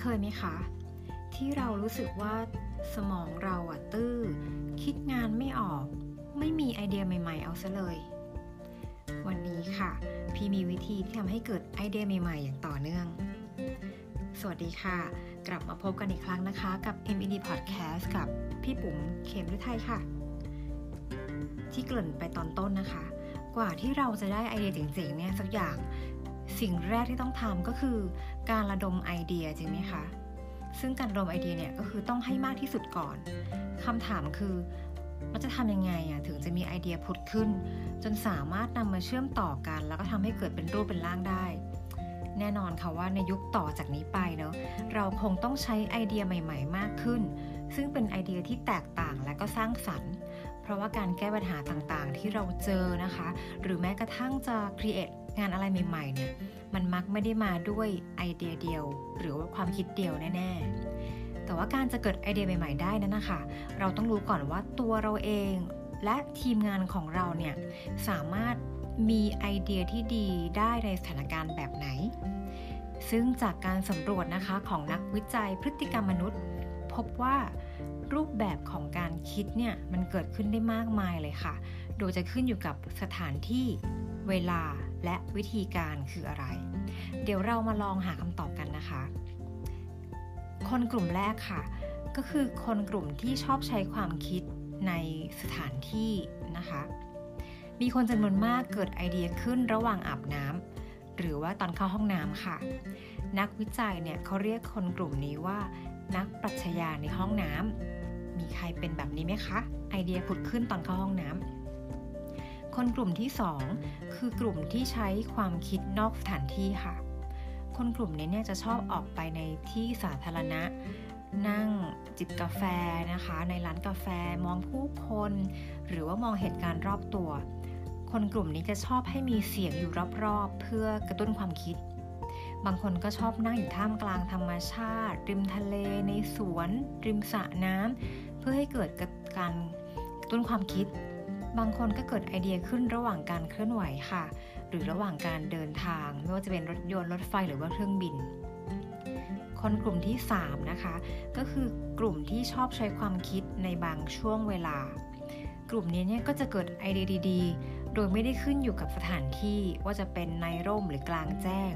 เคยไหมคะ ที่เรารู้สึกว่าสมองเราอะตื้อ คิดงานไม่ออก ไม่มีไอเดียใหม่ ๆ เอาซะเลย วันนี้ค่ะ พี่มีวิธีที่ทำให้เกิดไอเดียใหม่ ๆ อย่างต่อเนื่อง สวัสดีค่ะ กลับมาพบกันอีกครั้งนะคะ กับ MED Podcast กับพี่ปุ๋มเข็มฤทัยค่ะ ที่เกริ่นไปตอนต้นนะคะ กว่าที่เราจะได้ไอเดียเจ๋งๆเนี่ยสักอย่างสิ่งแรกที่ต้องทำก็คือ การระดมไอเดียจริงไหมคะ ซึ่งการระดมไอเดียเนี่ยก็คือต้องให้มากที่สุดก่อนคำถามคือเราจะทำยังไงอะถึงจะมีไอเดียผุดขึ้น จนสามารถนำมาเชื่อมต่อกัน แล้วก็ทำให้เกิดเป็นรูปเป็นร่างได้ แน่นอนค่ะว่าในยุคต่อจากนี้ไปเนาะเราคงต้องใช้ไอเดียใหม่ ๆ มากขึ้น ซึ่งเป็นไอเดียที่แตกต่างและก็สร้างสรรค์เพราะว่าการแก้ปัญหาต่างๆ ที่เราเจอนะคะ หรือแม้กระทั่งจะครีเอท งานอะไรใหม่ๆเนี่ยมันมักไม่ได้มาด้วยไอเดียเดียว หรือว่าความคิดเดียวแน่ๆ แต่ว่าการจะเกิดไอเดียใหม่ ๆ ได้นั้นนะคะเราต้องรู้ก่อนว่าตัวเราเอง และทีมงานของเราเนี่ยสามารถมีไอเดียที่ดีได้ในสถานการณ์แบบไหน ซึ่งจากการสำรวจนะคะของนักวิจัยพฤติกรรมมนุษย์ พบว่ารูปแบบของการคิดเนี่ยมันเกิดขึ้นได้มากมายเลยค่ะ โดยจะขึ้นอยู่กับสถานที่ เวลา และวิธีการคืออะไร เดี๋ยวเรามาลองหาคำตอบกันนะคะ คนกลุ่มแรกค่ะ ก็คือคนกลุ่มที่ชอบใช้ความคิดในสถานที่นะคะ มีคนจำนวนมากเกิดไอเดียขึ้นระหว่างอาบน้ำหรือว่าตอนเข้าห้องน้ำค่ะ นักวิจัยเนี่ยเขาเรียกคนกลุ่มนี้ว่า นักปรัชญาในห้องน้ำมีใครเป็นแบบนี้ไหมคะ ไอเดียผุดขึ้นตอนเข้าห้องน้ำ คนกลุ่มที่ 2 คือกลุ่มที่ใช้ความคิดนอกสถานที่ค่ะ คนกลุ่มนี้เนี่ยจะชอบออกไปในที่สาธารณะ นั่งจิบกาแฟนะคะ ในร้านกาแฟมองผู้คน หรือว่ามองเหตุการณ์รอบตัว คนกลุ่มนี้จะชอบให้มีเสียงอยู่รอบๆ เพื่อกระตุ้นความคิด บางคนก็ชอบนั่งอยู่ท่ามกลางธรรมชาติ ริมทะเลในสวน ริมสระน้ำเพื่อให้เกิดการกระตุ้นความคิด บางคนก็เกิดไอเดียขึ้นระหว่างการเคลื่อนไหวค่ะ หรือระหว่างการเดินทาง ไม่ว่าจะเป็นรถยนต์รถไฟหรือว่าเครื่องบิน คนกลุ่มที่ 3 นะคะ ก็คือกลุ่มที่ชอบใช้ความคิดในบางช่วงเวลา กลุ่มนี้เนี่ยก็จะเกิดไอเดียดีๆ โดยไม่ได้ขึ้นอยู่กับสถานที่ว่าจะเป็นในร่มหรือกลางแจ้ง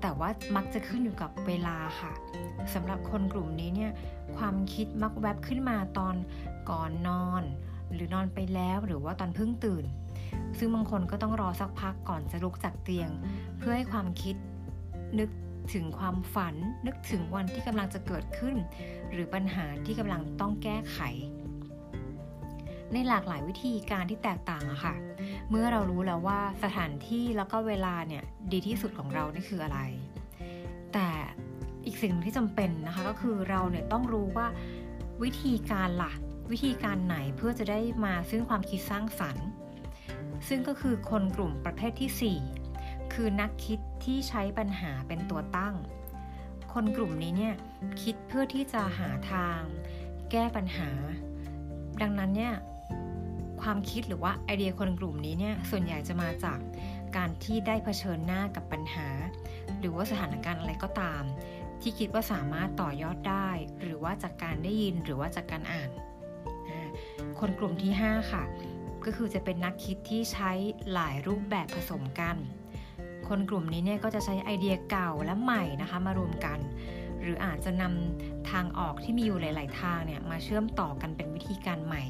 แต่ว่ามักจะขึ้นอยู่กับเวลาค่ะสำหรับคนกลุ่มนี้เนี่ยความคิดมักแวบขึ้นมาตอนก่อนนอน หรือนอนไปแล้วหรือว่าตอนเพิ่งตื่น ซึ่งบางคนก็ต้องรอสักพักก่อนจะลุกจากเตียง เพื่อให้ความคิดนึกถึงความฝันนึกถึงวันที่กำลังจะเกิดขึ้น หรือปัญหาที่กำลังต้องแก้ไข ในหลากหลายวิธีการที่แตกต่างอะค่ะ เมื่อเรารู้แล้วว่าสถานที่แล้วก็เวลาเนี่ยดีที่สุดของเรานี่คืออะไร แต่อีกสิ่งที่จำเป็นนะคะก็คือเราเนี่ยต้องรู้ว่าวิธีการละ่ะ วิธีการไหนเพื่อจะได้มาซึ่งความคิดสร้างสรรค์ ซึ่งก็คือคนกลุ่มประเภทที่ 4 คือนักคิดที่ใช้ปัญหาเป็นตัวตั้ง คนกลุ่มนี้เนี่ยคิดเพื่อที่จะหาทาง แก้ปัญหา ดังนั้นเนี่ยความคิดหรือว่าไอเดียคนกลุ่มนี้เนี่ยส่วนใหญ่จะมาจากการที่ได้เผชิญหน้ากับปัญหา หรือว่าสถานการณ์อะไรก็ตาม ที่คิดว่าสามารถต่อยอดได้ หรือว่าจากการได้ยินหรือว่าจากการอ่าน คนกลุ่มที่ 5 ค่ะ ก็คือจะเป็นนักคิดที่ใช้หลายรูปแบบผสมกัน คนกลุ่มนี้เนี่ยก็จะใช้ไอเดียเก่าและใหม่นะคะมารวมกัน หรืออาจจะนำทางออกที่มีอยู่หลาย ๆ ทางเนี่ยมาเชื่อมต่อกันเป็นวิธีการใหม่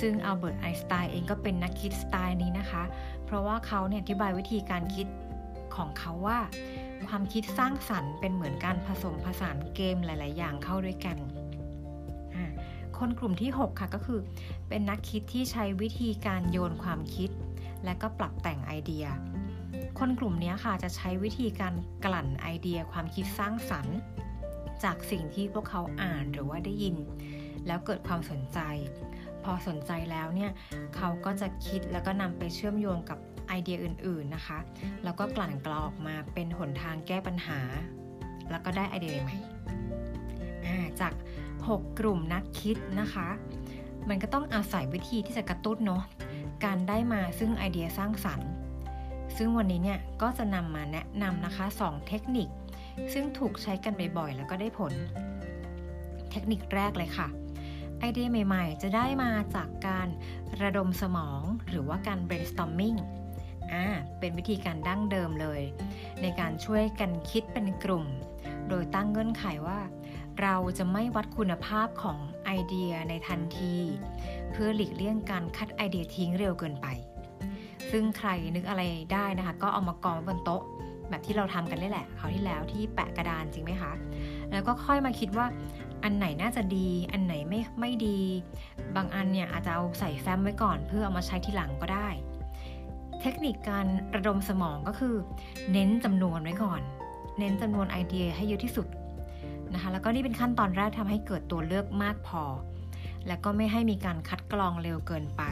ซึ่งอัลเบิร์ตไอน์สไตน์เองก็เป็นนักคิดสไตล์นี้นะคะ เพราะว่าเขาเนี่ยอธิบายวิธีการคิดของเขาว่า ความคิดสร้างสรรค์เป็นเหมือนการผสมผสานเกมหลาย ๆ อย่างเข้าด้วยกัน คนกลุ่มที่ 6 ค่ะก็คือ เป็นนักคิดที่ใช้วิธีการโยนความคิด และก็ปรับแต่งไอเดีย คนกลุ่มนี้ค่ะจะใช้วิธีการกลั่นไอเดียความคิดสร้างสรรค์ จากสิ่งที่พวกเขาอ่านหรือว่าได้ยิน แล้วเกิดความสนใจ พอสนใจแล้วเนี่ยเขาก็จะคิดแล้วก็นำไปเชื่อมโยงกับไอเดียอื่น ๆนะคะ แล้วก็กลั่นกรองออกมาเป็นหนทางแก้ปัญหา แล้วก็ได้ไอเดียใหม่จาก 6 กลุ่มนักคิดนะคะ มันก็ต้องอาศัยวิธีที่จะกระตุ้นเนาะการได้มาซึ่งไอเดียสร้างสรรค์ ซึ่งวันนี้เนี่ยก็จะนำมาแนะนำนะคะ 2 เทคนิค ซึ่งถูกใช้กันบ่อยๆแล้วก็ได้ผล เทคนิคแรกเลยค่ะ ไอเดียใหม่ๆ จะได้มาจากการระดมสมองหรือว่าการ brainstorming อ่าเป็นวิธีการดั้งเดิมเลย ในการช่วยกันคิดเป็นกลุ่ม โดยตั้งเงื่อนไขว่า เราจะไม่วัดคุณภาพของไอเดียในทันที เพื่อหลีกเลี่ยงการคัดไอเดียทิ้งเร็วเกินไป ซึ่งใครนึกอะไรได้นะคะ ก็เอามากองไว้บนโต๊ะ แบบที่เราทำกันนี่แหละคราวที่แล้วที่แปะกระดานจริงไหมคะ แล้วก็ค่อยมาคิดว่าอันไหนน่าจะดี อันไหนไม่ไม่ดี บางอันเนี่ยอาจจะเอาใส่แฟ้มไว้ก่อน เพื่อเอามาใช้ทีหลังก็ได้ เทคนิคการระดมสมองก็คือ เน้นจำนวนไว้ก่อน เน้นจำนวนไอเดียให้เยอะที่สุด นะคะ แล้วก็นี่เป็นขั้นตอนแรกทำให้เกิดตัวเลือกมากพอ แล้วก็ไม่ให้มีการคัดกรองเร็วเกินไป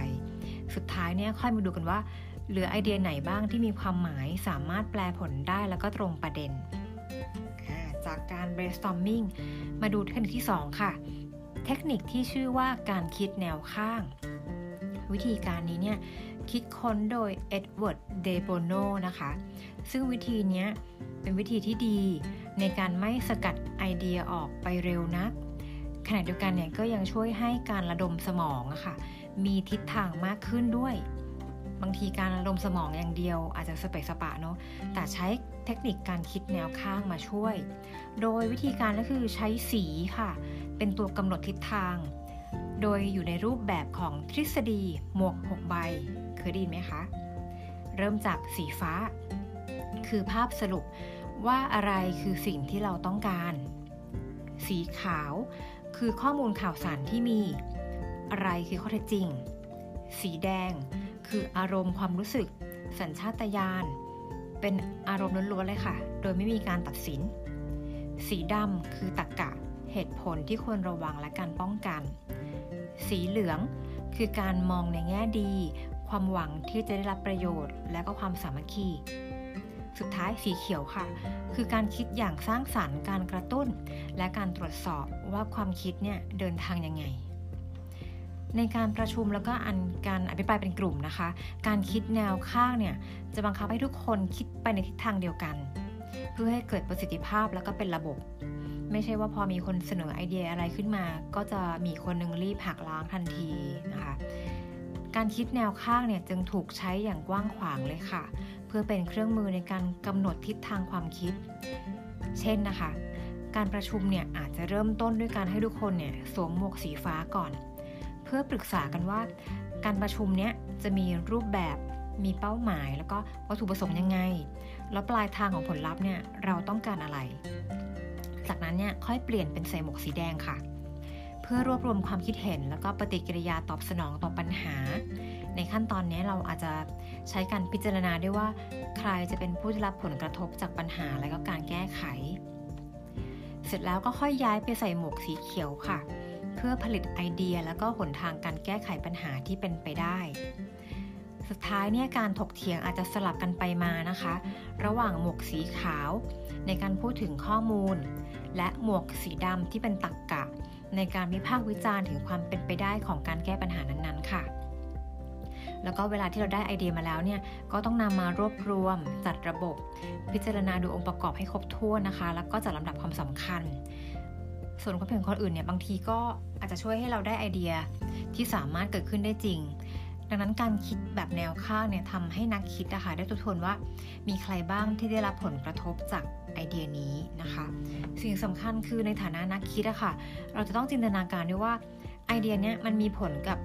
สุดท้ายเนี่ยค่อยมาดูกันว่า เหลือไอเดียไหนบ้างที่มีความหมายสามารถแปลผลได้แล้วก็ตรงประเด็น จากการ brainstorming มาดูเทคนิคที่ 2 ค่ะ เทคนิคที่ชื่อว่าการคิดแนวข้าง วิธีการนี้เนี่ยคิดค้นโดยเอ็ดเวิร์ด เดโบโนนะคะ ซึ่งวิธีนี้เป็นวิธีที่ดี ในการไม่สกัดไอเดียออกไปเร็วนัก ขณะเดียวกันเนี่ยก็ยังช่วยให้การระดมสมองอะค่ะมีทิศทางมากขึ้นด้วย บางทีการระดมสมองอย่างเดียวอาจจะสเปะสปะเนาะแต่ใช้เทคนิคการคิดแนวข้างมาช่วย โดยวิธีการก็คือใช้สีค่ะ เป็นตัวกำหนดทิศทาง โดยอยู่ในรูปแบบของทฤษฎีหมวก6ใบเคยได้ยินไหมคะ เริ่มจากสีฟ้า คือภาพสรุป ว่าอะไรคือสิ่งที่เราต้องการ สีขาวคือข้อมูลข่าวสารที่มี อะไรคือข้อเท็จจริง สีแดงคืออารมณ์ความรู้สึก สัญชาตญาณเป็นอารมณ์ล้วนๆเลยค่ะ โดยไม่มีการตัดสิน สีดำคือตรกกะ เหตุผลที่ควรระวังและการป้องกัน สีเหลืองคือการมองในแง่ดี ความหวังที่จะได้รับประโยชน์ และก็ความสามัคคี สุดท้ายสีเขียวค่ะ คือการคิดอย่างสร้างสารรค์การกระตุ้น และการตรวจสอบว่าความคิดเนี่ยเดินทางยังไง ในการประชุมแล้วก็อันการอภิปรายเป็นกลุ่มนะคะ การคิดแนวข้างเนี่ยจะบังคับให้ทุกคนคิดไปในทิศทางเดียวกัน เพื่อให้เกิดประสิทธิภาพแล้วก็เป็นระบบ ไม่ใช่ว่าพอมีคนเสนอไอเดียอะไรขึ้นมา ก็จะมีคนนึงรีบหักล้างทันทีนะคะการคิดแนวข้างเนี่ยจึงถูกใช้อย่างกว้างขวางเลยค่ะ พื่อเป็นเครื่องมือในการกำหนดทิศทางความคิด เช่นนะคะ การประชุมเนี่ยอาจจะเริ่มต้นด้วยการให้ทุกคนเนี่ยสวมหมวกสีฟ้าก่อน เพื่อปรึกษากันว่า การประชุมเนี้ยจะมีรูปแบบมีเป้าหมาย แล้วก็วัตถุประสงค์ยังไง แล้วปลายทางของผลลัพธ์เนี่ยเราต้องการอะไร จากนั้นเนี่ยค่อยเปลี่ยนเป็นใส่หมวกสีแดงค่ะ เพื่อรวบรวมความคิดเห็น แล้วก็ปฏิกิริยาตอบสนองต่อปัญหา ในขั้นตอนนี้เราอาจจะใช้การพิจารณาด้วยว่าใครจะเป็นผู้ได้รับผลกระทบจากปัญหาและก็การแก้ไข เสร็จแล้วก็ค่อยย้ายไปใส่หมวกสีเขียวค่ะ เพื่อผลิตไอเดียแล้วก็หนทางการแก้ไขปัญหาที่เป็นไปได้ สุดท้ายเนี่ยการถกเถียงอาจจะสลับกันไปมานะคะ ระหว่างหมวกสีขาว ในการพูดถึงข้อมูล และหมวกสีดำที่เป็นตรรกกะ ในการวิพากษ์วิจารณ์ถึงความเป็นไปได้ของการแก้ปัญหานั้นๆค่ะ แล้วก็เวลาที่เราได้ไอเดียมาแล้วเนี่ยก็ต้องนำมารวบรวม จัดระบบ พิจารณาดูองค์ประกอบให้ครบถ้วนนะคะ แล้วก็จัดลำดับความสำคัญ ส่วนความเห็นคนอื่นเนี่ยบางทีก็อาจจะช่วยให้เราได้ไอเดียที่สามารถเกิดขึ้นได้จริง ดังนั้นการคิดแบบแนวข้างเนี่ยทำให้นักคิดนะคะได้ทบทวนว่า มีใครบ้างที่ได้รับผลกระทบจากไอเดียนี้นะคะ สิ่งสำคัญคือในฐานะนักคิดอะคะ่ะ เราจะต้องจินตนาการด้วยว่าไอเดียเนี้ยมันมีผลกับ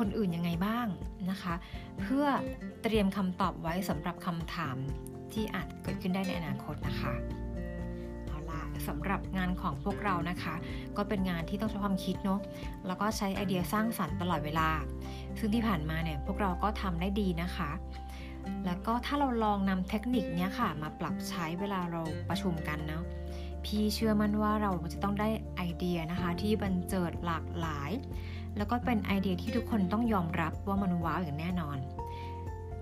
คนอื่นยังไงบ้างนะคะ เพื่อเตรียมคำตอบไว้สำหรับคำถามที่อาจเกิดขึ้นได้ในอนาคตนะคะเอาล่ะสำหรับงานของพวกเรานะคะ ก็เป็นงานที่ต้องใช้ความคิดเนาะแล้วก็ใช้ไอเดียสร้างสรรค์ตลอดเวลา ซึ่งที่ผ่านมาเนี่ยพวกเราก็ทำได้ดีนะคะแล้วก็ถ้าเราลองนำเทคนิคนี้ค่ะ มาปรับใช้เวลาเราประชุมกันเนาะพี่เชื่อมั่นว่าเราจะต้องได้ไอเดียนะคะ ที่บันเจิดหลากหลาย แล้วก็เป็นไอเดียที่ทุกคนต้องยอมรับว่ามันว้าวอย่างแน่นอน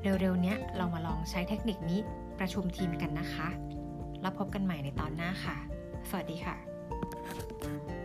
เร็วๆนี้เรามาลองใช้เทคนิคนี้ประชุมทีมกันนะคะ แล้วพบกันใหม่ในตอนหน้าค่ะ สวัสดีค่ะ